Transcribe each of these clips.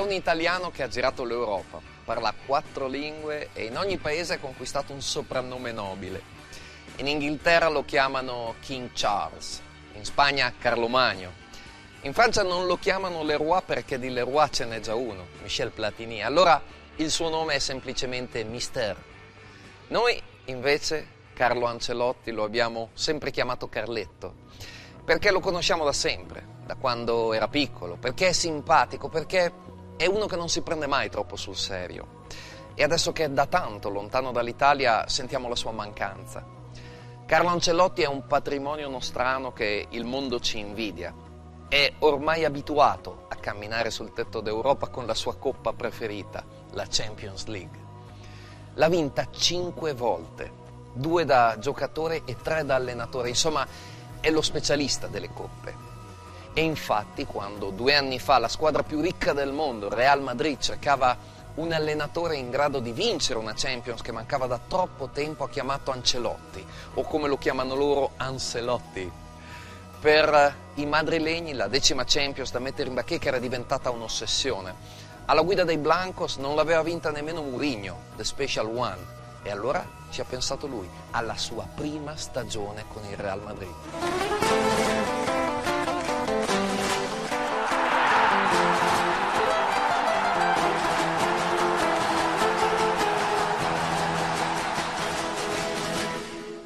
un italiano che ha girato l'Europa, parla quattro lingue e in ogni paese ha conquistato un soprannome nobile. In Inghilterra lo chiamano King Charles, in Spagna Carlo Magno. In Francia non lo chiamano Leroy perché di Leroy ce n'è già uno, Michel Platini. Allora il suo nome è semplicemente Mister. Noi invece Carlo Ancelotti lo abbiamo sempre chiamato Carletto, perché lo conosciamo da sempre, da quando era piccolo, perché è simpatico, perché è uno che non si prende mai troppo sul serio. E adesso che è da tanto lontano dall'Italia sentiamo la sua mancanza. Carlo Ancelotti è un patrimonio nostrano che il mondo ci invidia. È ormai abituato a camminare sul tetto d'Europa con la sua coppa preferita, la Champions League. L'ha vinta cinque volte, due da giocatore e tre da allenatore, insomma è lo specialista delle coppe. E infatti quando due anni fa la squadra più ricca del mondo, Real Madrid, cercava un allenatore in grado di vincere una Champions che mancava da troppo tempo, ha chiamato Ancelotti, o come lo chiamano loro, Ancelotti. Per i madrilegni la decima Champions da mettere in bacheca era diventata un'ossessione. Alla guida dei Blancos non l'aveva vinta nemmeno Mourinho, The Special One. E allora ci ha pensato lui, alla sua prima stagione con il Real Madrid.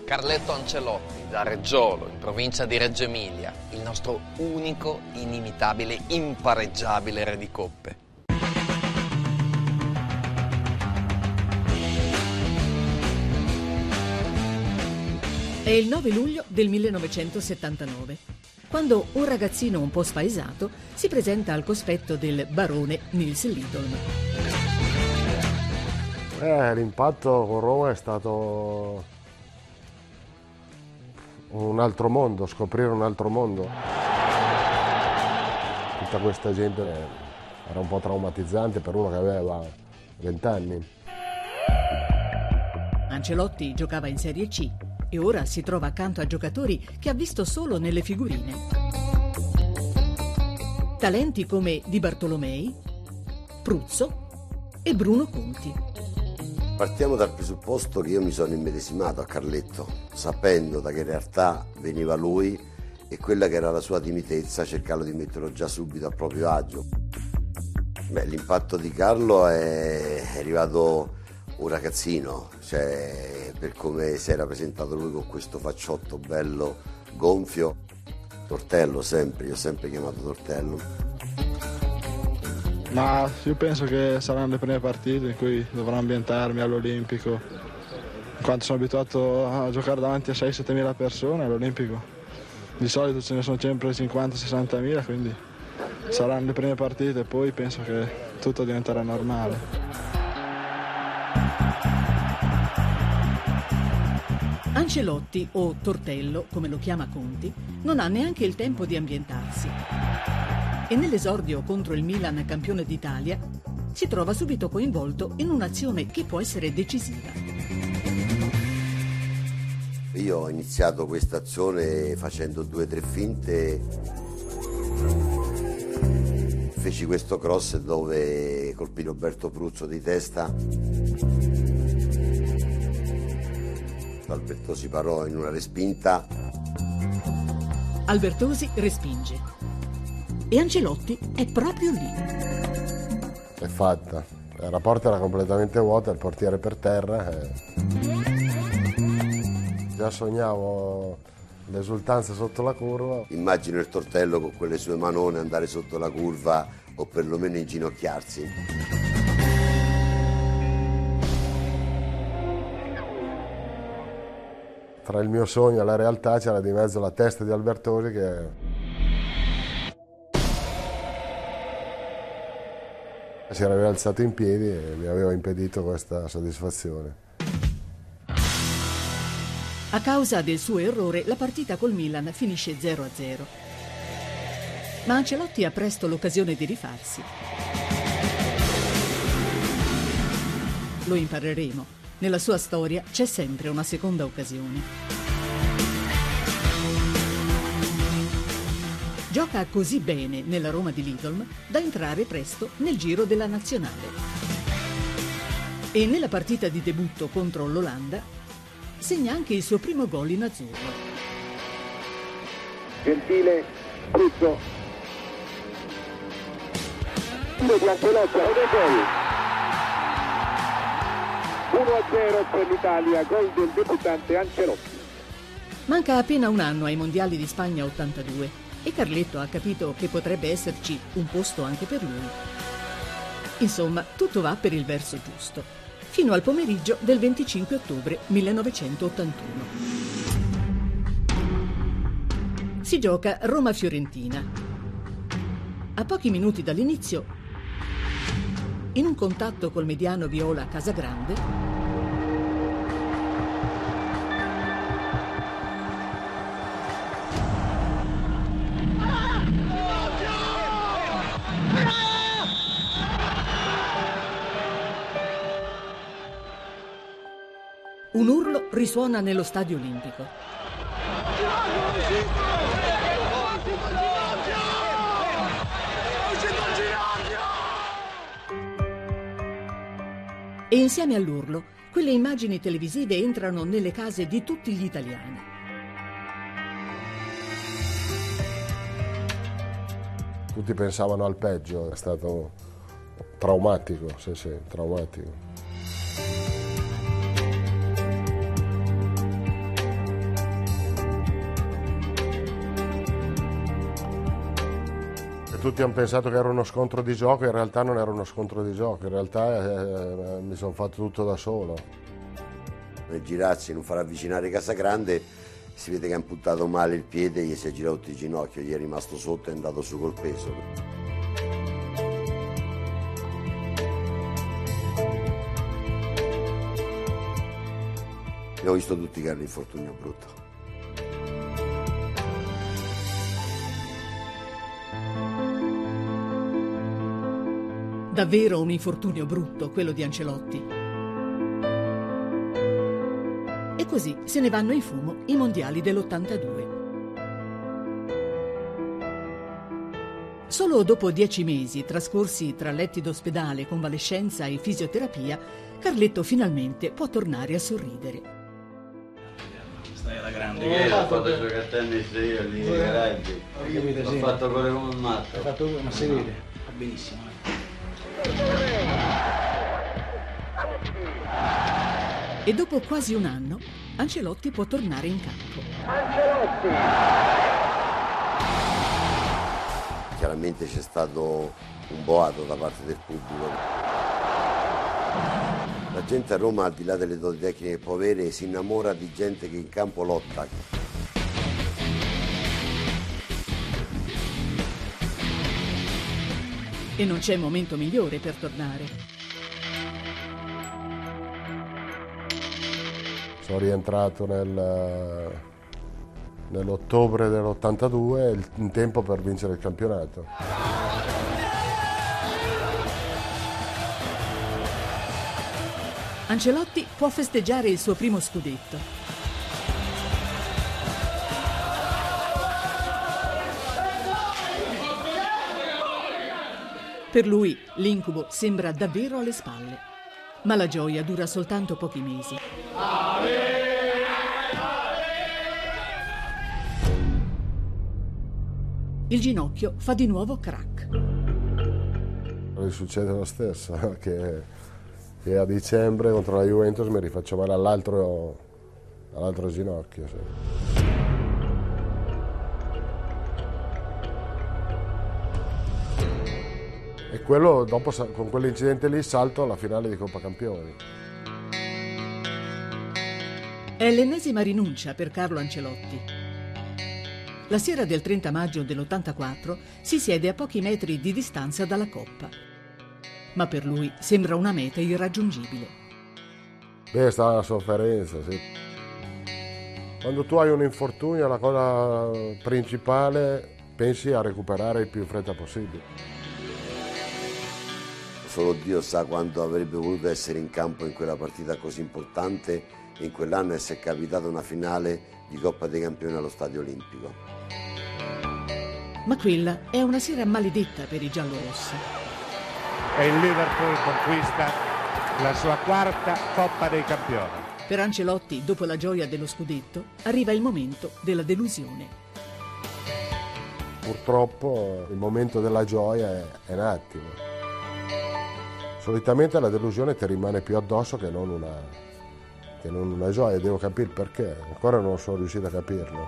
Carletto Ancelotti da Reggiolo, in provincia di Reggio Emilia, il nostro unico, inimitabile, impareggiabile re di coppe. È il 9 luglio del 1979, quando un ragazzino un po' spaesato si presenta al cospetto del barone Nils Lidolm. Eh, l'impatto con Roma è stato un altro mondo, scoprire un altro mondo. Tutta questa gente era un po' traumatizzante per uno che aveva 20 anni. Ancelotti giocava in Serie C e ora si trova accanto a giocatori che ha visto solo nelle figurine. Talenti come Di Bartolomei, Pruzzo e Bruno Conti. Partiamo dal presupposto che io mi sono immedesimato a Carletto, sapendo da che realtà veniva lui e quella che era la sua timitezza, cercando di metterlo già subito a proprio agio. Beh, l'impatto di Carlo è arrivato un ragazzino, cioè per come si era presentato lui con questo facciotto bello, gonfio. Tortello sempre, io ho sempre chiamato Tortello. Ma io penso che saranno le prime partite in cui dovrò ambientarmi all'Olimpico, in quanto sono abituato a giocare davanti a 6-7 mila persone all'Olimpico. Di solito ce ne sono sempre 50-60 mila, quindi saranno le prime partite e poi penso che tutto diventerà normale. Ancelotti, o Tortello, come lo chiama Conti, non ha neanche il tempo di ambientarsi e nell'esordio contro il Milan campione d'Italia si trova subito coinvolto in un'azione che può essere decisiva. Io ho iniziato questa azione facendo due o tre finte. Feci questo cross dove colpì Roberto Pruzzo di testa. Alberto si parò in una respinta. Albertosi respinge e Ancelotti è proprio lì. È fatta. La porta era completamente vuota, il portiere per terra. E... Già sognavo l'esultanza sotto la curva. Immagino il tortello con quelle sue manone andare sotto la curva o perlomeno inginocchiarsi. Tra il mio sogno e la realtà c'era di mezzo la testa di Albertori che Si era rialzato in piedi e mi aveva impedito questa soddisfazione. A causa del suo errore, la partita col Milan finisce 0-0. Ma Ancelotti ha presto l'occasione di rifarsi. Lo impareremo. Nella sua storia c'è sempre una seconda occasione. Gioca così bene nella Roma di Lidl da entrare presto nel giro della nazionale. E nella partita di debutto contro l'Olanda segna anche il suo primo gol in azzurro. Gentile. Tiro di Ancelotti, ed gol. 1-0 per l'Italia, gol del debuttante Ancelotti. Manca appena un anno ai mondiali di Spagna 82 e Carletto ha capito che potrebbe esserci un posto anche per lui. Insomma, tutto va per il verso giusto fino al pomeriggio del 25 ottobre 1981. Si gioca Roma-Fiorentina. A pochi minuti dall'inizio, in un contatto col mediano Viola Casagrande, Un urlo risuona nello stadio olimpico. E insieme all'urlo, quelle immagini televisive entrano nelle case di tutti gli italiani. Tutti pensavano al peggio, è stato traumatico, sì sì, traumatico. Tutti hanno pensato che era uno scontro di gioco, in realtà non era uno scontro di gioco, in realtà eh, mi sono fatto tutto da solo. Nel girarsi, non far avvicinare Casagrande, si vede che ha impuntato male il piede, gli si è girato il ginocchio, gli è rimasto sotto e è andato su col peso. Abbiamo visto tutti era un infortunio brutto. Davvero un infortunio brutto quello di Ancelotti. E così se ne vanno in fumo i mondiali dell'82. Solo dopo dieci mesi trascorsi tra letti d'ospedale, convalescenza e fisioterapia, Carletto finalmente può tornare a sorridere. Stai alla grande, che ho fatto giocare a tennis io lì garaggi. Ho fatto correre come un matto. Ho fatto ma si vede, va benissimo. E dopo quasi un anno, Ancelotti può tornare in campo. Ancelotti! Chiaramente c'è stato un boato da parte del pubblico. La gente a Roma, al di là delle doti tecniche che può avere, si innamora di gente che in campo lotta. E non c'è momento migliore per tornare. Sono rientrato nel, nell'ottobre dell'82 in tempo per vincere il campionato. Ancelotti può festeggiare il suo primo scudetto. Per lui l'incubo sembra davvero alle spalle ma la gioia dura soltanto pochi mesi. Il ginocchio fa di nuovo crack. Succede lo stesso, che, che, a dicembre contro la Juventus mi rifaccio male all'altro, all'altro ginocchio. Sì. E quello, dopo, con quell'incidente lì, salto alla finale di Coppa Campioni. È l'ennesima rinuncia per Carlo Ancelotti. La sera del 30 maggio dell'84 si siede a pochi metri di distanza dalla Coppa. ma per lui sembra una meta irraggiungibile. Beh, è stata una sofferenza, sì. Quando tu hai un infortunio, la cosa principale pensi a recuperare il più in fretta possibile. Solo Dio sa quanto avrebbe voluto essere in campo in quella partita così importante e in quell'anno essere capitata una finale di Coppa dei Campioni allo Stadio Olimpico. Ma quella è una sera maledetta per i giallorossi. E il Liverpool conquista la sua quarta Coppa dei Campioni. Per Ancelotti, dopo la gioia dello scudetto, arriva il momento della delusione. Purtroppo il momento della gioia è, è un attimo. Solitamente la delusione ti rimane più addosso che non una, che non una gioia, devo capire perché, ancora non sono riuscito a capirlo.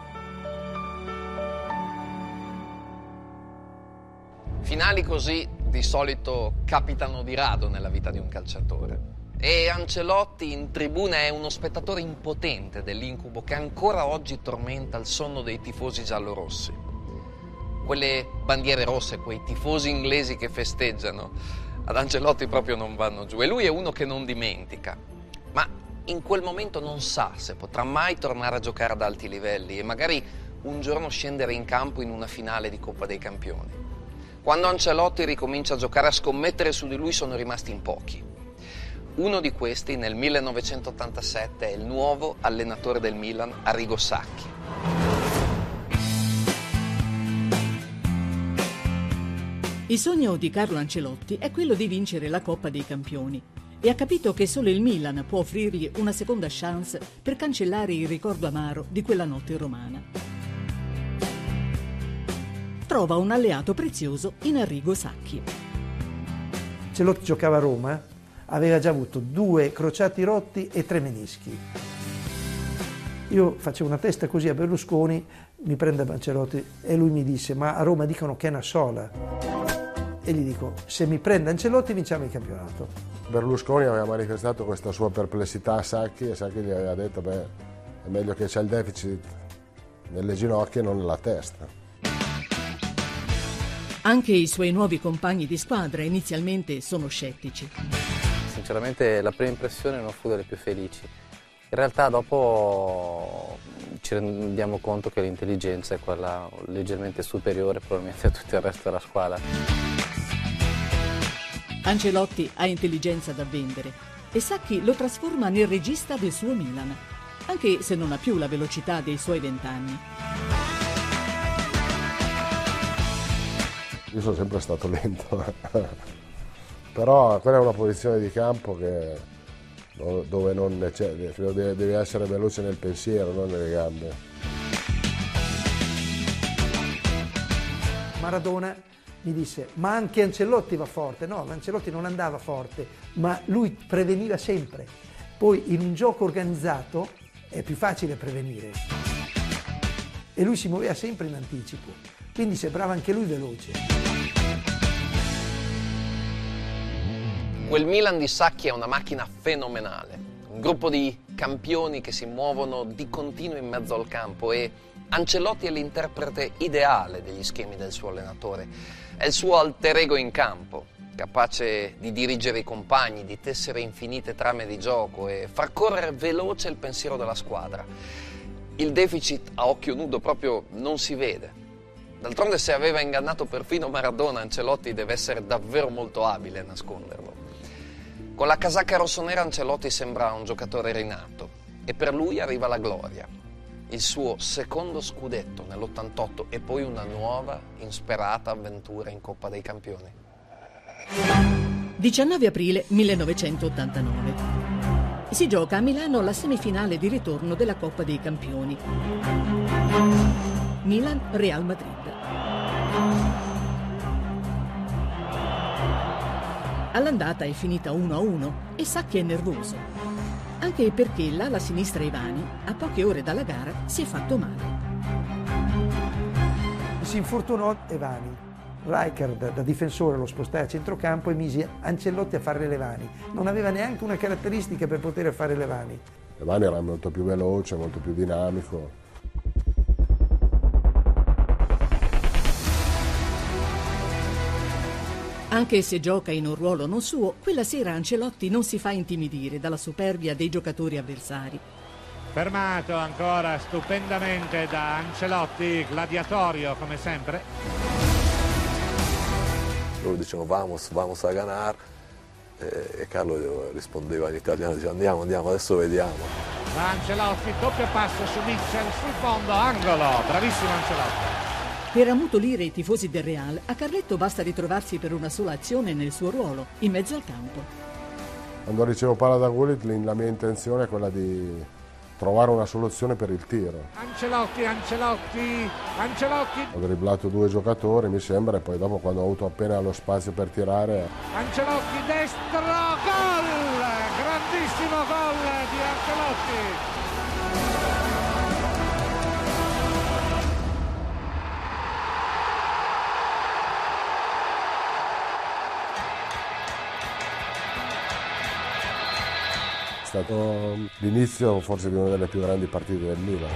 Finali così di solito capitano di rado nella vita di un calciatore. E Ancelotti in tribuna è uno spettatore impotente dell'incubo che ancora oggi tormenta il sonno dei tifosi giallorossi. Quelle bandiere rosse, quei tifosi inglesi che festeggiano, ad Ancelotti proprio non vanno giù. E lui è uno che non dimentica. Ma in quel momento non sa se potrà mai tornare a giocare ad alti livelli e magari un giorno scendere in campo in una finale di Coppa dei Campioni. Quando Ancelotti ricomincia a giocare a scommettere su di lui sono rimasti in pochi. Uno di questi nel 1987 è il nuovo allenatore del Milan, Arrigo Sacchi. Il sogno di Carlo Ancelotti è quello di vincere la Coppa dei Campioni e ha capito che solo il Milan può offrirgli una seconda chance per cancellare il ricordo amaro di quella notte romana. Trova un alleato prezioso in Arrigo Sacchi. Ancelotti giocava a Roma, aveva già avuto due crociati rotti e tre menischi. Io facevo una testa così a Berlusconi, mi prende Ancelotti e lui mi disse ma a Roma dicono che è una sola e gli dico se mi prende Ancelotti vinciamo il campionato. Berlusconi aveva manifestato questa sua perplessità a Sacchi e Sacchi gli aveva detto beh è meglio che c'è il deficit nelle ginocchia e non nella testa. Anche i suoi nuovi compagni di squadra inizialmente sono scettici. Sinceramente la prima impressione non fu delle più felici. In realtà dopo ci rendiamo conto che l'intelligenza è quella leggermente superiore probabilmente a tutto il resto della squadra. Ancelotti ha intelligenza da vendere e Sacchi lo trasforma nel regista del suo Milan, anche se non ha più la velocità dei suoi vent'anni. Io sono sempre stato lento, però quella è una posizione di campo che, dove non deve, deve essere veloce nel pensiero, non nelle gambe. Maradona mi disse ma anche Ancelotti va forte. No, Ancelotti non andava forte, ma lui preveniva sempre. Poi in un gioco organizzato è più facile prevenire. E lui si muoveva sempre in anticipo, quindi sembrava anche lui veloce. Quel Milan di Sacchi è una macchina fenomenale, un gruppo di campioni che si muovono di continuo in mezzo al campo e Ancelotti è l'interprete ideale degli schemi del suo allenatore. È il suo alter ego in campo, capace di dirigere i compagni, di tessere infinite trame di gioco e far correre veloce il pensiero della squadra. Il deficit a occhio nudo proprio non si vede. D'altronde se aveva ingannato perfino Maradona, Ancelotti deve essere davvero molto abile a nasconderlo. Con la casacca rossonera Ancelotti sembra un giocatore rinato e per lui arriva la gloria il suo secondo scudetto nell'88 e poi una nuova, insperata avventura in Coppa dei Campioni. 19 aprile 1989. Si gioca a Milano la semifinale di ritorno della Coppa dei Campioni. Milan-Real Madrid. All'andata è finita 1-1 e Sacchi è nervoso anche perché l'ala sinistra Ivani, a poche ore dalla gara, si è fatto male. Si infortunò Evani. Rijkaard da difensore lo spostai a centrocampo e mise Ancellotti a fare le vani. Non aveva neanche una caratteristica per poter fare le vani. Evani era molto più veloce, molto più dinamico. Anche se gioca in un ruolo non suo, quella sera Ancelotti non si fa intimidire dalla superbia dei giocatori avversari. Fermato ancora stupendamente da Ancelotti, gladiatorio come sempre. Loro dicevano vamos, vamos a ganar e Carlo rispondeva in italiano diceva andiamo, andiamo, adesso vediamo. Ancelotti, doppio passo su Mitchell, sul fondo, angolo, bravissimo Ancelotti. Per ammutolire i tifosi del Real, a Carletto basta ritrovarsi per una sola azione nel suo ruolo, in mezzo al campo. Quando ricevo palla da Gullit la mia intenzione è quella di trovare una soluzione per il tiro. Ancelotti, Ancelotti, Ancelotti. Ho dribblato due giocatori mi sembra e poi dopo quando ho avuto appena lo spazio per tirare... Ancelotti destro, gol! Grandissimo gol di Ancelotti! È stato l'inizio forse di una delle più grandi partite del Milan.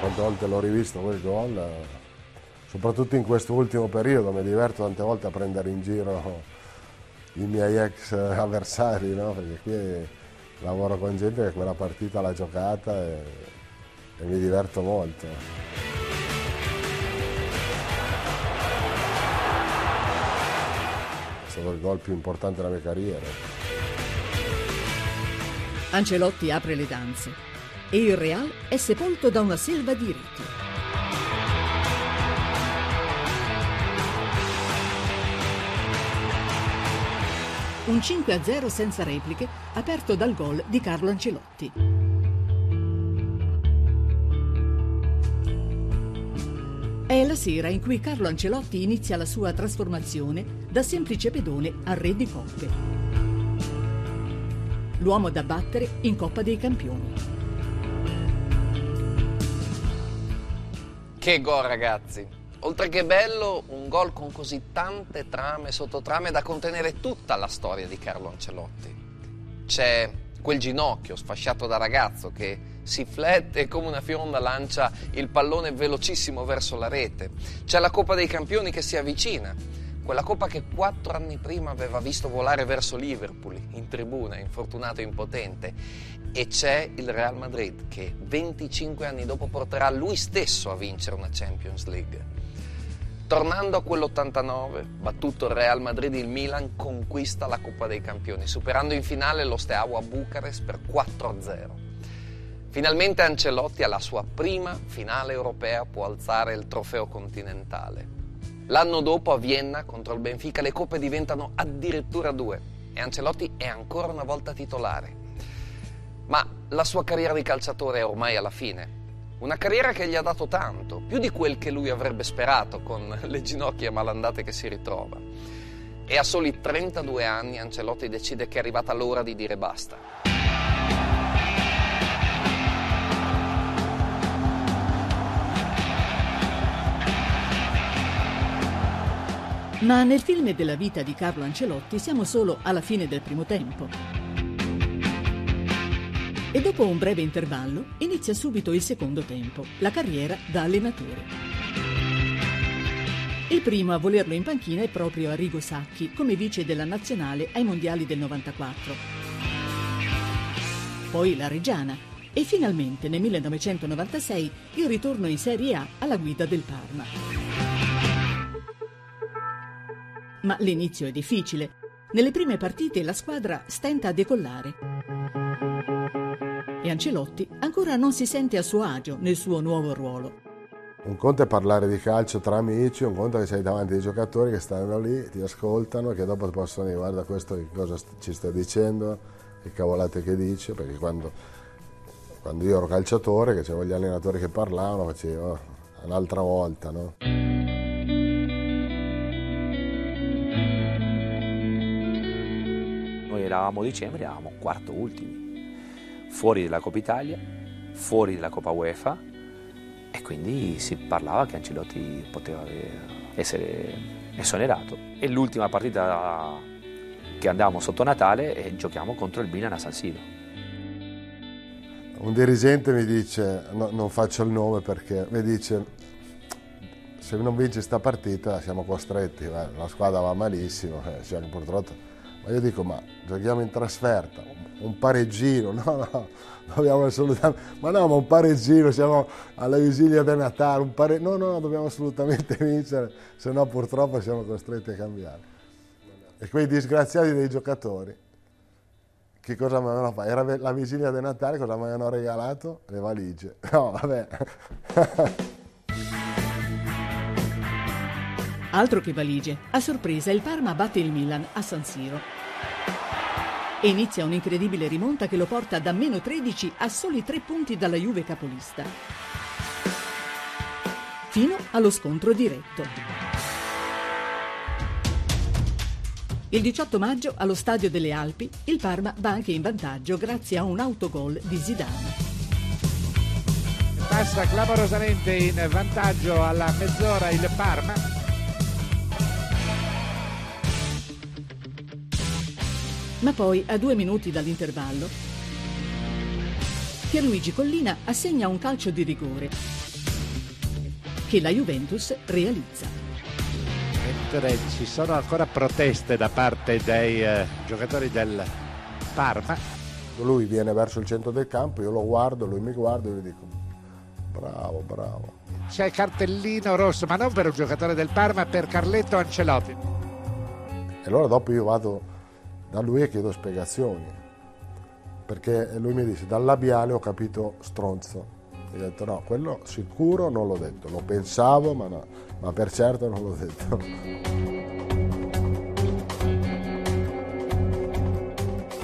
Quante volte l'ho rivisto quel gol, soprattutto in questo ultimo periodo, mi diverto tante volte a prendere in giro i miei ex avversari, no? perché qui lavoro con gente che quella partita l'ha giocata e, e mi diverto molto. Stato il gol più importante della mia carriera. Ancelotti apre le danze e il Real è sepolto da una selva di reti. Un 5-0 senza repliche, aperto dal gol di Carlo Ancelotti. È la sera in cui Carlo Ancelotti inizia la sua trasformazione da semplice pedone a re di coppe. L'uomo da battere in Coppa dei Campioni. Che gol ragazzi! Oltre che bello, un gol con così tante trame, sottotrame da contenere tutta la storia di Carlo Ancelotti. C'è quel ginocchio sfasciato da ragazzo che si flette e come una fionda lancia il pallone velocissimo verso la rete. C'è la Coppa dei Campioni che si avvicina, quella coppa che quattro anni prima aveva visto volare verso Liverpool in tribuna, infortunato e impotente. E c'è il Real Madrid che 25 anni dopo porterà lui stesso a vincere una Champions League. Tornando a quell'89, battuto il Real Madrid, il Milan conquista la Coppa dei Campioni, superando in finale lo Steaua Bucarest per 4-0. Finalmente Ancelotti alla sua prima finale europea può alzare il trofeo continentale. L'anno dopo a Vienna contro il Benfica le coppe diventano addirittura due e Ancelotti è ancora una volta titolare. Ma la sua carriera di calciatore è ormai alla fine. Una carriera che gli ha dato tanto, più di quel che lui avrebbe sperato con le ginocchia malandate che si ritrova. E a soli 32 anni Ancelotti decide che è arrivata l'ora di dire basta. Ma nel film della vita di Carlo Ancelotti siamo solo alla fine del primo tempo. E dopo un breve intervallo inizia subito il secondo tempo, la carriera da allenatore. Il primo a volerlo in panchina è proprio Arrigo Sacchi, come vice della nazionale ai mondiali del 94. Poi la Reggiana e finalmente nel 1996 il ritorno in Serie A alla guida del Parma. ma l'inizio è difficile. Nelle prime partite la squadra stenta a decollare. E Ancelotti ancora non si sente a suo agio nel suo nuovo ruolo. Un conto è parlare di calcio tra amici, un conto è che sei davanti ai giocatori che stanno lì, ti ascoltano, che dopo possono dire guarda questo che cosa ci sta dicendo, che cavolate che dice, perché quando, quando io ero calciatore, che c'erano gli allenatori che parlavano, facevo oh, un'altra volta, no? eravamo a dicembre, eravamo quarto ultimi, fuori dalla Coppa Italia, fuori dalla Coppa UEFA e quindi si parlava che Ancelotti poteva essere esonerato. E l'ultima partita che andavamo sotto Natale e giochiamo contro il Milan a San Siro. un dirigente mi dice, no, non faccio il nome perché mi dice se non vinci sta partita siamo costretti, eh, la squadra va malissimo, eh, siamo purtroppo. Ma io dico ma giochiamo in trasferta, un pareggino, no no, dobbiamo assolutamente, ma no ma un pareggino, siamo alla vigilia del Natale, un pare... no no dobbiamo assolutamente vincere, se no purtroppo siamo costretti a cambiare. E quei disgraziati dei giocatori che cosa mi avevano fatto? Era la vigilia del Natale, cosa mi avevano regalato? Le valigie. No, vabbè. Altro che valigie. A sorpresa il Parma batte il Milan a San Siro. E inizia un'incredibile rimonta che lo porta da meno 13 a soli 3 punti dalla Juve capolista. Fino allo scontro diretto. Il 18 maggio, allo Stadio delle Alpi, il Parma va anche in vantaggio grazie a un autogol di Zidane. Passa clamorosamente in vantaggio alla mezz'ora il Parma. Ma poi, a due minuti dall'intervallo, Pierluigi Collina assegna un calcio di rigore che la Juventus realizza mentre ci sono ancora proteste da parte dei eh, giocatori del Parma. Lui viene verso il centro del campo, io lo guardo, lui mi guarda e gli dico bravo, bravo. C'è il cartellino rosso, ma non per un giocatore del Parma, per Carletto Ancelotti. E allora dopo io vado da lui e chiedo spiegazioni, perché lui mi dice dal labiale ho capito stronzo. Io ho detto no, quello sicuro non l'ho detto, lo pensavo ma, no, ma per certo non l'ho detto.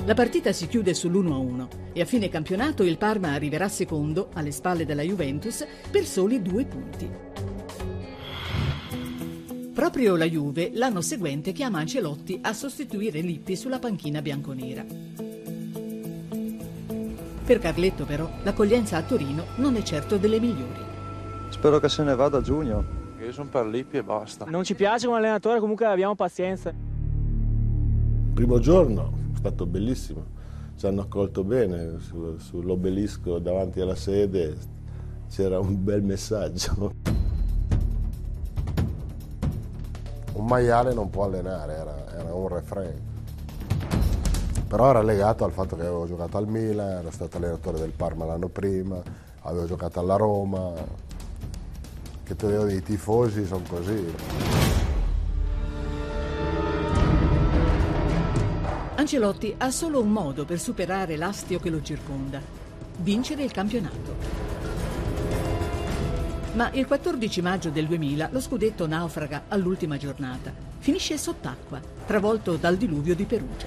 La partita si chiude sull'1-1 e a fine campionato il Parma arriverà secondo, alle spalle della Juventus, per soli due punti. Proprio la Juve l'anno seguente chiama Ancelotti a sostituire Lippi sulla panchina bianconera. Per Carletto però l'accoglienza a Torino non è certo delle migliori. Spero che se ne vada a giugno. Io sono per Lippi e basta. Non ci piace come allenatore, comunque abbiamo pazienza. Primo giorno è stato bellissimo, ci hanno accolto bene su, sull'obelisco davanti alla sede, c'era un bel messaggio. Un maiale non può allenare, era, era un refrain però era legato al fatto che avevo giocato al Milan, ero stato allenatore del Parma l'anno prima, avevo giocato alla Roma, che te devo dire, i tifosi sono così. Ancelotti ha solo un modo per superare l'astio che lo circonda, vincere il campionato. Ma il 14 maggio del 2000 lo scudetto naufraga all'ultima giornata. Finisce sott'acqua, travolto dal diluvio di Perugia.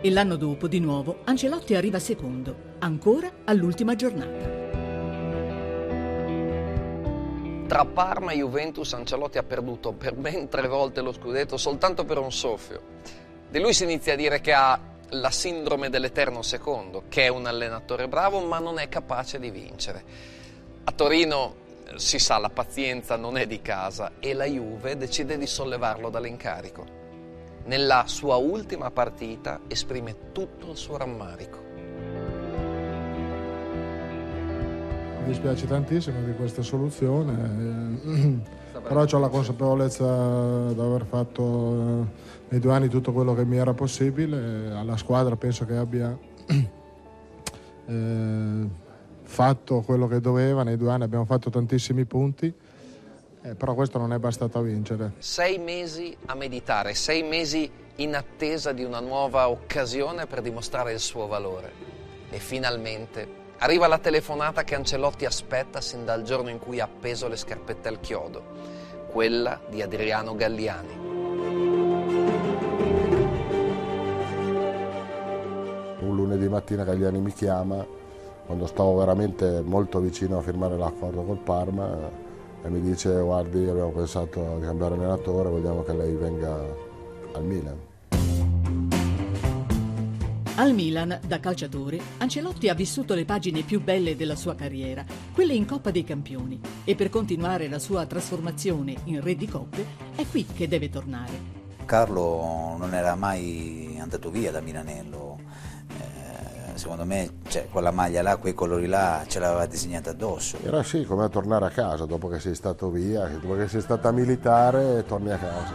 E l'anno dopo, di nuovo, Ancelotti arriva secondo, ancora all'ultima giornata. Tra Parma e Juventus Ancelotti ha perduto per ben tre volte lo scudetto soltanto per un soffio. Di lui si inizia a dire che ha la sindrome dell'eterno secondo, che è un allenatore bravo ma non è capace di vincere. A Torino eh, si sa, la pazienza non è di casa e la Juve decide di sollevarlo dall'incarico nella sua ultima partita esprime tutto il suo rammarico. Mi dispiace tantissimo di questa soluzione, eh, però ho la consapevolezza di aver fatto eh, nei due anni tutto quello che mi era possibile, alla squadra penso che abbia eh, fatto quello che doveva, nei due anni abbiamo fatto tantissimi punti eh, però questo non è bastato a vincere. Sei mesi a meditare, sei mesi in attesa di una nuova occasione per dimostrare il suo valore. E finalmente arriva la telefonata che Ancelotti aspetta sin dal giorno in cui ha appeso le scarpette al chiodo, quella di Adriano Galliani. Mattina Galliani mi chiama, quando stavo veramente molto vicino a firmare l'accordo col Parma, e mi dice guardi abbiamo pensato di cambiare allenatore, vogliamo che lei venga al Milan. Al Milan, da calciatore, Ancelotti ha vissuto le pagine più belle della sua carriera, quelle in Coppa dei Campioni, e per continuare la sua trasformazione in re di coppe è qui che deve tornare. Carlo non era mai andato via da Milanello, secondo me cioè, quella maglia là, quei colori là ce l'aveva disegnata addosso. Era sì, come a tornare a casa dopo che sei stato via, dopo che sei stata militare torni a casa.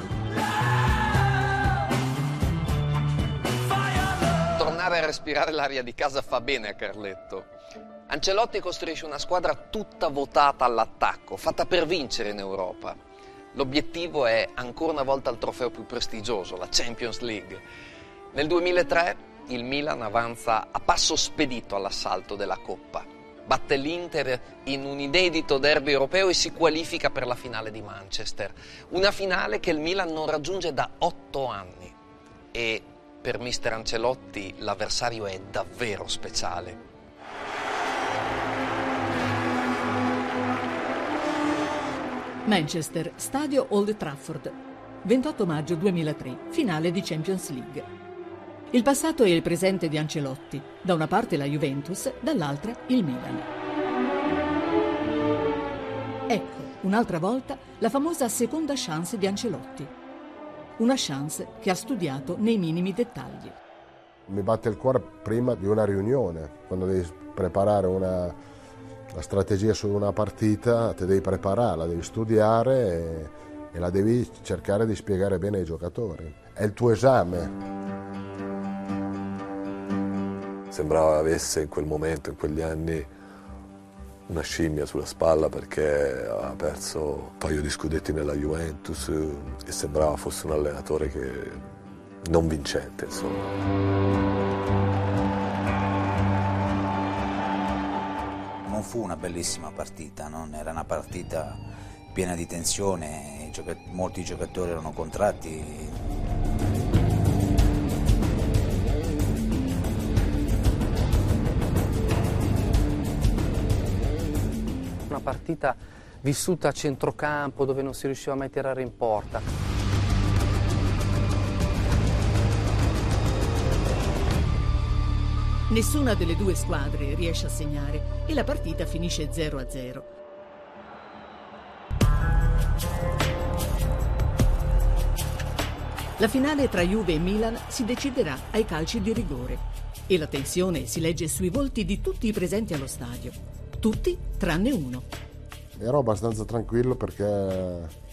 Tornare a respirare l'aria di casa fa bene a Carletto. Ancelotti costruisce una squadra tutta votata all'attacco, fatta per vincere in Europa. L'obiettivo è ancora una volta il trofeo più prestigioso, la Champions League. Nel 2003 il Milan avanza a passo spedito all'assalto della Coppa. Batte l'Inter in un inedito derby europeo e si qualifica per la finale di Manchester. Una finale che il Milan non raggiunge da otto anni. E per mister Ancelotti l'avversario è davvero speciale. Manchester, stadio Old Trafford, 28 maggio 2003, finale di Champions League. Il passato e il presente di Ancelotti, da una parte la Juventus, dall'altra il Milan. Ecco, un'altra volta, la famosa seconda chance di Ancelotti. Una chance che ha studiato nei minimi dettagli. Mi batte il cuore prima di una riunione, quando devi preparare una, la strategia su una partita, te devi preparare, la devi studiare e, e la devi cercare di spiegare bene ai giocatori. È il tuo esame. Sembrava avesse in quel momento, in quegli anni, una scimmia sulla spalla perché aveva perso un paio di scudetti nella Juventus e sembrava fosse un allenatore che non vincente, insomma. Non fu una bellissima partita, non era una partita piena di tensione, molti giocatori erano contratti. Partita vissuta a centrocampo dove non si riusciva mai a tirare in porta. Nessuna delle due squadre riesce a segnare e la partita finisce 0 a 0. La finale tra Juve e Milan si deciderà ai calci di rigore e la tensione si legge sui volti di tutti i presenti allo stadio. Tutti tranne uno. Ero abbastanza tranquillo perché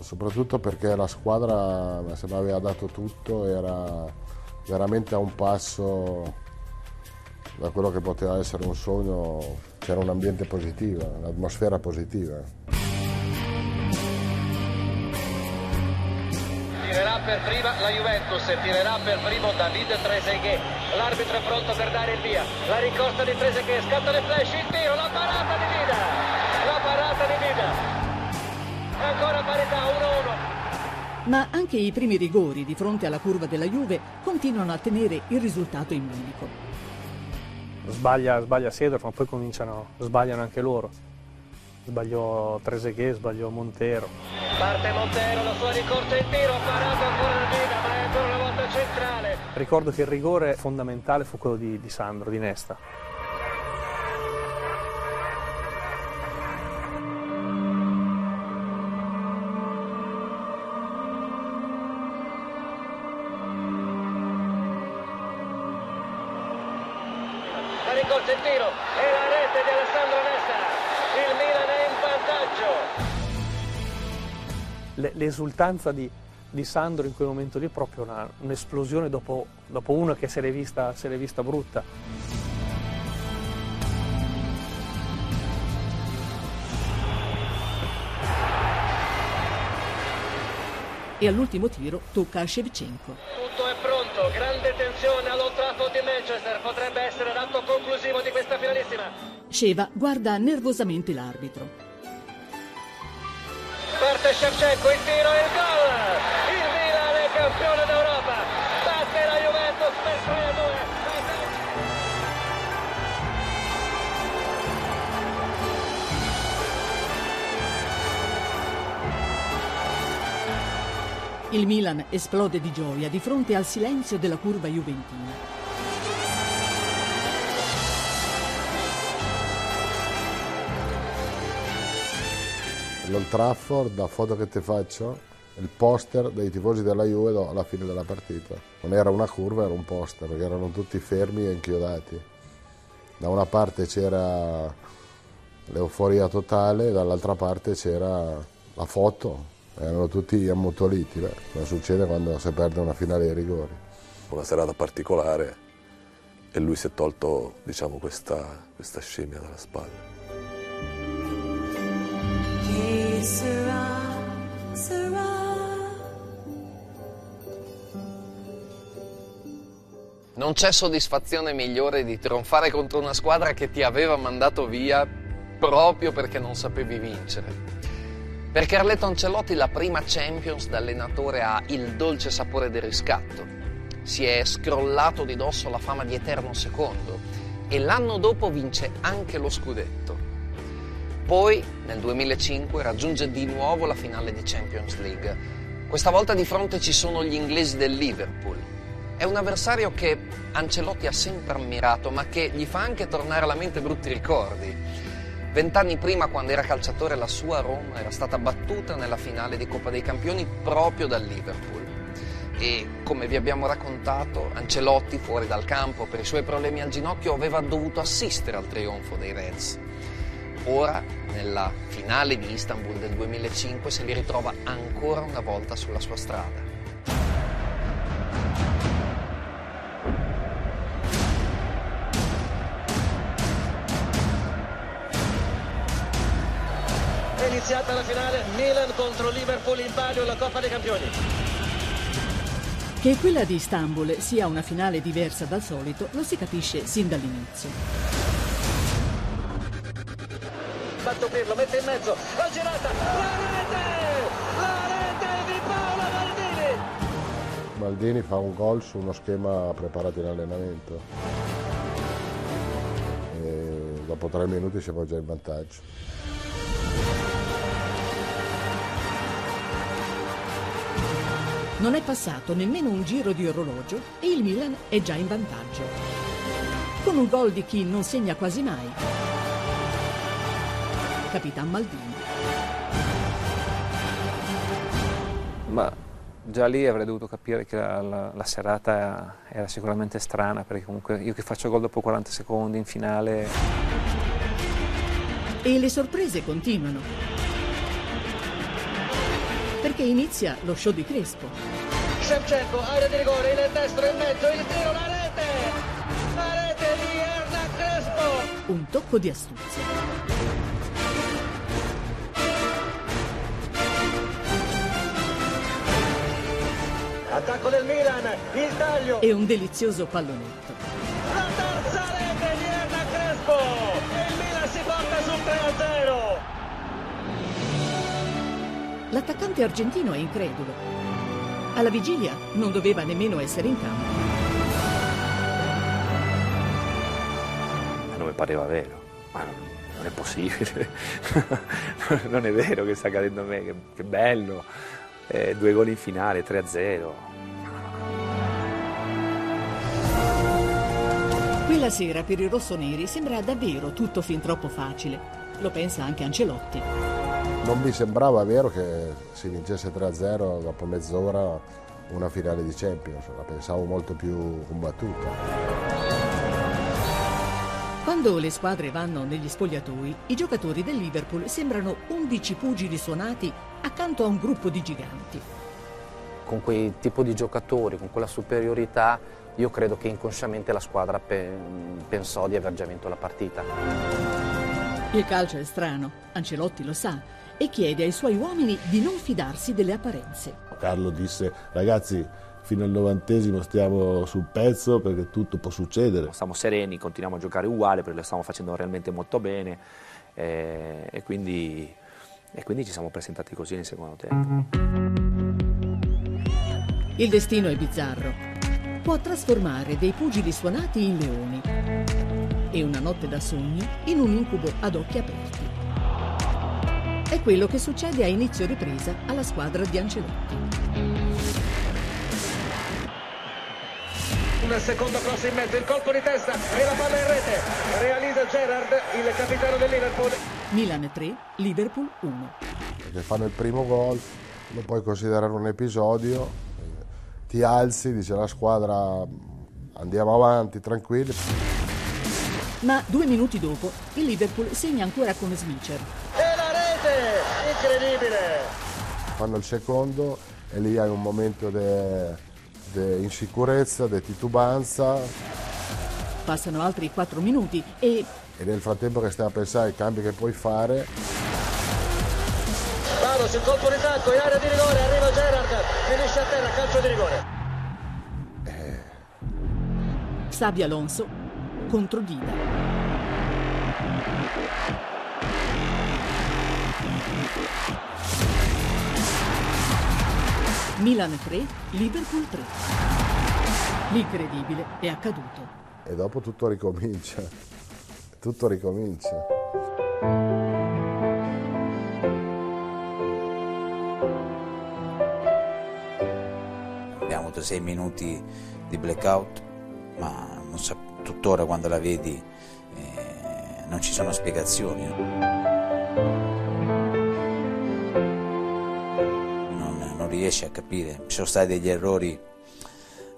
soprattutto perché la squadra se mi aveva dato tutto era veramente a un passo da quello che poteva essere un sogno c'era un ambiente positivo un'atmosfera positiva Tirerà per prima la Juventus, tirerà per primo David Trezeguet. L'arbitro è pronto per dare il via. La rincorsa di Trezeguet, scatta le flash, il tiro, la parata di Vida. La parata di Vida. Ancora parità 1-1. Ma anche i primi rigori di fronte alla curva della Juve continuano a tenere il risultato in bilico. Sbaglia, sbaglia Sedorf, ma poi cominciano, sbagliano anche loro. Sbagliò Trezeguet, sbagliò Montero. Parte Montero, la sua rincorsa in tiro, parato ancora da Vida, ma è ancora una volta centrale. Ricordo che il rigore fondamentale fu quello di, di Sandro, di Nesta. La rincorsa in tiro e la rete di Alessandro Nesta. Il Milan l'esultanza di, di Sandro in quel momento lì è proprio una- un'esplosione dopo, dopo una che se l'è vista, se l'è vista brutta. E all'ultimo tiro tocca a Shevchenko. Tutto è pronto, grande tensione all'Old Trafford di Manchester. Potrebbe essere l'atto conclusivo di questa finalissima. Sheva guarda nervosamente l'arbitro. Parte Shevchenko, il tiro e il gol! Il Milan è campione d'Europa! Batte la Juventus per 3 a 2! Il Milan esplode di gioia di fronte al silenzio della curva juventina. l'Old Trafford la foto che ti faccio il poster dei tifosi della Juve alla fine della partita. Non era una curva, era un poster, perché erano tutti fermi e inchiodati. Da una parte c'era l'euforia totale, dall'altra parte c'era la foto, erano tutti ammutoliti, come succede quando si perde una finale ai rigori. Una serata particolare e lui si è tolto diciamo, questa, questa scimmia dalla spalla. Non c'è soddisfazione migliore di trionfare contro una squadra che ti aveva mandato via proprio perché non sapevi vincere. Per Carletto Ancelotti la prima Champions da allenatore ha il dolce sapore del riscatto. Si è scrollato di dosso la fama di eterno secondo e l'anno dopo vince anche lo scudetto. Poi, nel 2005, raggiunge di nuovo la finale di Champions League. Questa volta di fronte ci sono gli inglesi del Liverpool. È un avversario che Ancelotti ha sempre ammirato, ma che gli fa anche tornare alla mente brutti ricordi. Vent'anni prima, quando era calciatore, la sua Roma era stata battuta nella finale di Coppa dei Campioni proprio dal Liverpool. E come vi abbiamo raccontato, Ancelotti, fuori dal campo per i suoi problemi al ginocchio, aveva dovuto assistere al trionfo dei Reds. Ora, nella finale di Istanbul del 2005, se li ritrova ancora una volta sulla sua strada. È iniziata la finale Milan contro Liverpool in palio alla Coppa dei Campioni. Che quella di Istanbul sia una finale diversa dal solito lo si capisce sin dall'inizio. Batto Pirlo, mette in mezzo, la girata, la rete! La rete di Paolo Maldini! Maldini fa un gol su uno schema preparato in allenamento. E dopo tre minuti siamo già in vantaggio. Non è passato nemmeno un giro di orologio e il Milan è già in vantaggio. Con un gol di chi non segna quasi mai. Capitan Maldini. Ma già lì avrei dovuto capire che la, la- la serata era sicuramente strana, perché comunque io che faccio gol dopo 40 secondi in finale, E le sorprese continuano. Perché inizia lo show di Crespo. Shevchenko, area di rigore, il destro in mezzo, il tiro, la rete! La rete di Hernan Crespo! Un tocco di astuzia. Attacco del Milan, il taglio! E un delizioso pallonetto. La terza rete di Hernan Crespo! Il Milan si porta sul 3-0! L'attaccante argentino è incredulo. Alla vigilia non doveva nemmeno essere in campo. non mi pareva vero. Ma non, non è possibile, non è vero che sta accadendo a me, che, che bello. Eh, due gol in finale, 3-0. Quella sera per i rossoneri sembra davvero tutto fin troppo facile. Lo pensa anche Ancelotti. Non mi sembrava vero che si vincesse 3-0 dopo mezz'ora una finale di Champions, la pensavo molto più combattuta. Quando le squadre vanno negli spogliatoi, i giocatori del Liverpool sembrano 11 pugili suonati accanto a un gruppo di giganti. Con quel tipo di giocatori, con quella superiorità, io credo che inconsciamente la squadra pe- pensò di aver già vinto la partita. Il calcio è strano, Ancelotti lo sa, e chiede ai suoi uomini di non fidarsi delle apparenze. Carlo disse ragazzi fino al novantesimo stiamo sul pezzo perché tutto può succedere. Stiamo sereni, continuiamo a giocare uguale perché lo stiamo facendo realmente molto bene eh, e, quindi, e quindi ci siamo presentati così nel secondo tempo. Il destino è bizzarro. Può trasformare dei pugili suonati in leoni e una notte da sogni in un incubo ad occhi aperti. È quello che succede a inizio ripresa alla squadra di Ancelotti. Un secondo cross in mezzo, il colpo di testa e la palla in rete. Realizza Gerrard, il capitano del Liverpool. Milan 3, Liverpool 1. Perché fanno il primo gol, lo puoi considerare un episodio, ti alzi, dice la squadra andiamo avanti, tranquilli. Ma due minuti dopo il Liverpool segna ancora con Smicer. E la rete! Incredibile! Fanno il secondo e lì hai un momento di insicurezza, di titubanza Passano altri quattro minuti e e nel frattempo che stai a pensare ai cambi che puoi fare, Paolo sul colpo di tacco in area di rigore, arriva Gerard, finisce a terra, calcio di rigore. Sabi Alonso contro Dida. Milan 3, Liverpool 3. L'incredibile è accaduto. e dopo tutto ricomincia. Tutto ricomincia. Avuto sei minuti di blackout, ma non so, tuttora quando la vedi eh, non ci sono spiegazioni. Non, non riesci a capire. Ci sono stati degli errori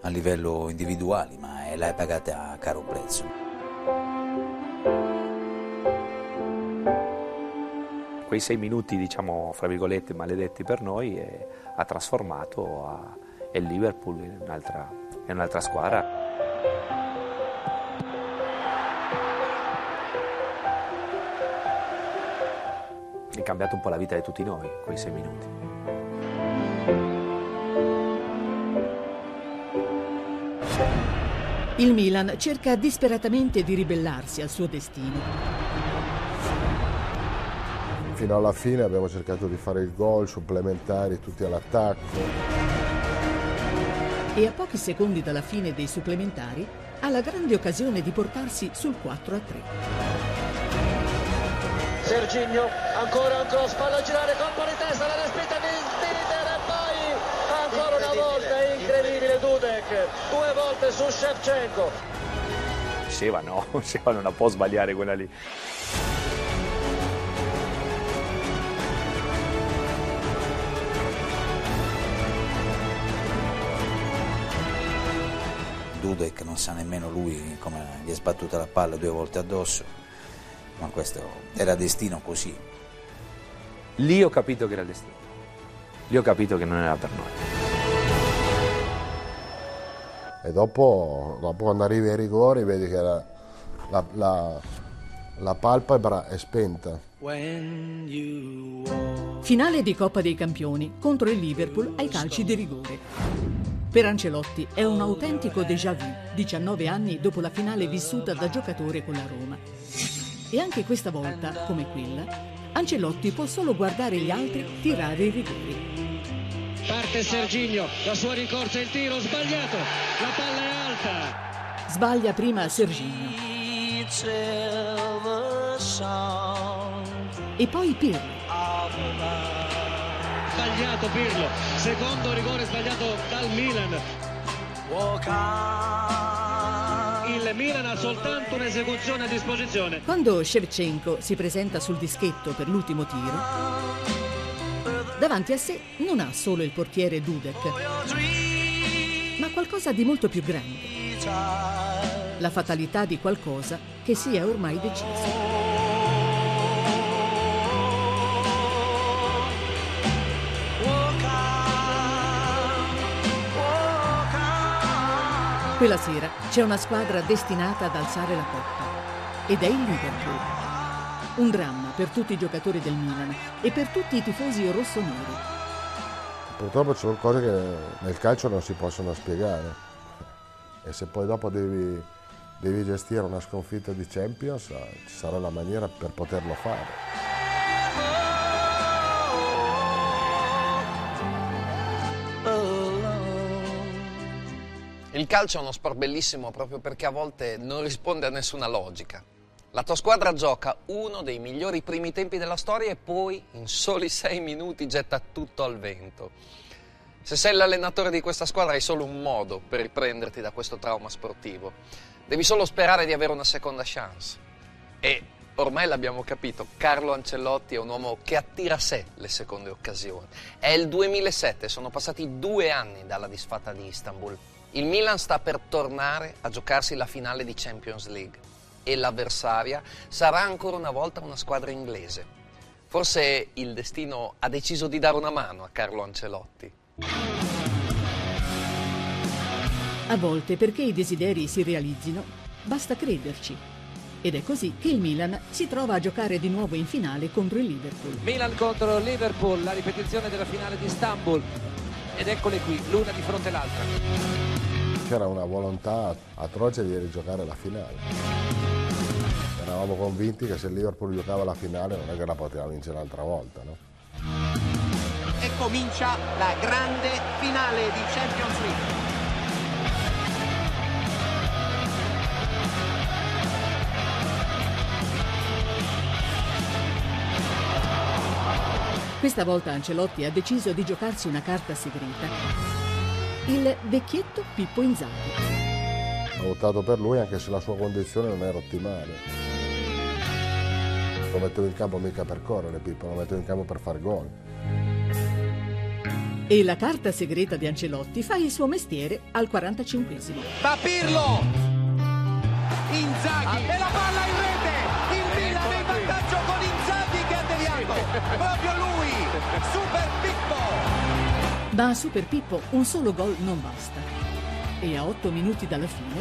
a livello individuale, ma eh, l'hai pagata a caro prezzo. Quei sei minuti, diciamo, fra virgolette, maledetti per noi, eh, ha trasformato a- il Liverpool in un'altra, in un'altra squadra. È cambiato un po' la vita di tutti noi, quei sei minuti. Il Milan cerca disperatamente di ribellarsi al suo destino. Fino alla fine abbiamo cercato di fare il gol, supplementari, tutti all'attacco. E a pochi secondi dalla fine dei supplementari ha la grande occasione di portarsi sul 4 a 3. Serginho, ancora un cross, palla a girare, colpo di testa, la respinta di Dieter e poi ancora una volta, incredibile Dudek, due volte su Shevchenko. Diceva no, diceva non la può sbagliare quella lì. Dudek non sa nemmeno lui come gli è sbattuta la palla due volte addosso, ma questo era destino così. Lì ho capito che era destino. Lì ho capito che non era per noi. E dopo, dopo quando arrivi ai rigori vedi che la, la, la- la palpebra è spenta. Finale di Coppa dei Campioni contro il Liverpool ai calci di rigore. Per Ancelotti è un autentico déjà vu, 19 anni dopo la finale vissuta da giocatore con la Roma. E anche questa volta, come quella, Ancelotti può solo guardare gli altri tirare i rigori. Parte Serginho, la sua rincorsa, il tiro sbagliato, la palla è alta. Sbaglia prima Serginho e poi Pirlo. Sbagliato Pirlo, secondo rigore sbagliato dal Milan. Il Milan ha soltanto un'esecuzione a disposizione. Quando Shevchenko si presenta sul dischetto per l'ultimo tiro, davanti a sé non ha solo il portiere Dudek, ma qualcosa di molto più grande. La fatalità di qualcosa che si è ormai deciso. Quella sera c'è una squadra destinata ad alzare la coppa ed è il Liverpool. Un dramma per tutti i giocatori del Milan e per tutti i tifosi rossoneri. Purtroppo ci sono cose che nel calcio non si possono spiegare. E se poi dopo devi, devi gestire una sconfitta di Champions, eh, ci sarà la maniera per poterlo fare. Il calcio è uno sport bellissimo proprio perché a volte non risponde a nessuna logica. La tua squadra gioca uno dei migliori primi tempi della storia e poi in soli sei minuti getta tutto al vento. Se sei l'allenatore di questa squadra hai solo un modo per riprenderti da questo trauma sportivo. Devi solo sperare di avere una seconda chance. E ormai l'abbiamo capito, Carlo Ancelotti è un uomo che attira a sé le seconde occasioni. È il 2007, sono passati due anni dalla disfatta di Istanbul. Il Milan sta per tornare a giocarsi la finale di Champions League e l'avversaria sarà ancora una volta una squadra inglese. Forse il destino ha deciso di dare una mano a Carlo Ancelotti. A volte, perché i desideri si realizzino, basta crederci. Ed è così che il Milan si trova a giocare di nuovo in finale contro il Liverpool. Milan contro Liverpool, la ripetizione della finale di Istanbul. Ed eccole qui, l'una di fronte all'altra. C'era una volontà atroce di rigiocare la finale. Eravamo convinti che se il Liverpool giocava la finale non è che la poteva vincere un'altra volta, no? E comincia la grande finale di Champions League. Questa volta Ancelotti ha deciso di giocarsi una carta segreta. Il vecchietto Pippo Inzaghi. Ho votato per lui anche se la sua condizione non era ottimale. Lo mettevo in campo mica per correre, Pippo, lo mettevo in campo per far gol. E la carta segreta di Ancelotti fa il suo mestiere al 45esimo. Va Pirlo! Inzaghi e la palla in rete! Il Milan è in vantaggio con Inzaghi che ha deviato! Proprio lui! Super Pippo! Ma a Super Pippo un solo gol non basta. E a otto minuti dalla fine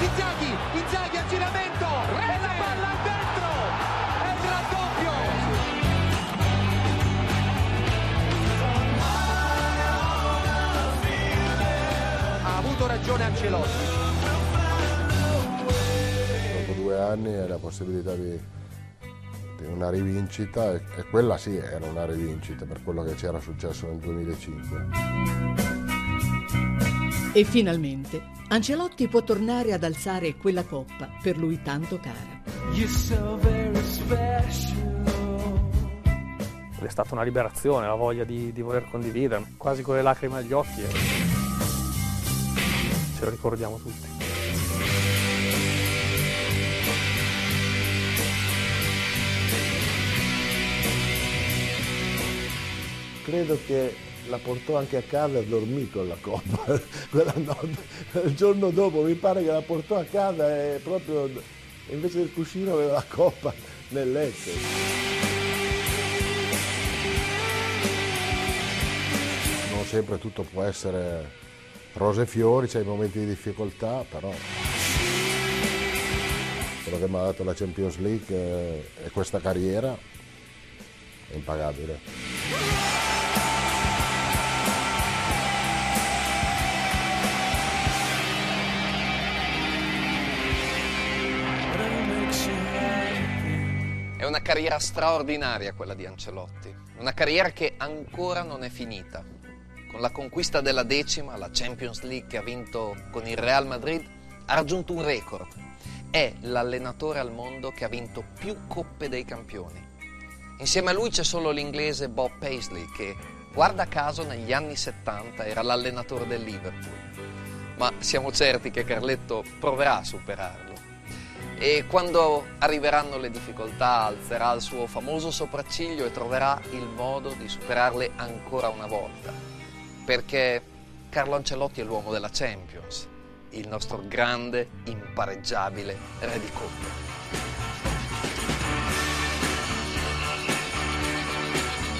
Inzaghi! Inzaghi a giramento! E la palla al dentro! È il raddoppio! Ha avuto ragione Ancelotti. Dopo due anni hai la possibilità di, di una rivincita e, e quella sì era una rivincita per quello che c'era successo nel 2005. e finalmente Ancelotti può tornare ad alzare quella coppa per lui tanto cara. You're so very special. Ed è stata una liberazione, la voglia di, di voler condividere, quasi con le lacrime agli occhi. Ce lo ricordiamo tutti. Credo che la portò anche a casa e dormì con la coppa quella notte. Il giorno dopo mi pare che la portò a casa e proprio invece del cuscino aveva la coppa nel letto. Non sempre tutto può essere rose e fiori, c'è i momenti di difficoltà, però quello che mi ha dato la Champions League eh, e questa carriera è impagabile. Una carriera straordinaria quella di Ancelotti, una carriera che ancora non è finita. Con la conquista della decima, la Champions League che ha vinto con il Real Madrid, ha raggiunto un record. È l'allenatore al mondo che ha vinto più coppe dei campioni. Insieme a lui c'è solo l'inglese Bob Paisley che, guarda caso, negli anni 70 era l'allenatore del Liverpool. Ma siamo certi che Carletto proverà a superarlo e quando arriveranno le difficoltà alzerà il suo famoso sopracciglio e troverà il modo di superarle ancora una volta. Perché Carlo Ancelotti è l'uomo della Champions, il nostro grande, impareggiabile re di coppe.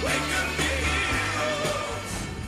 Wake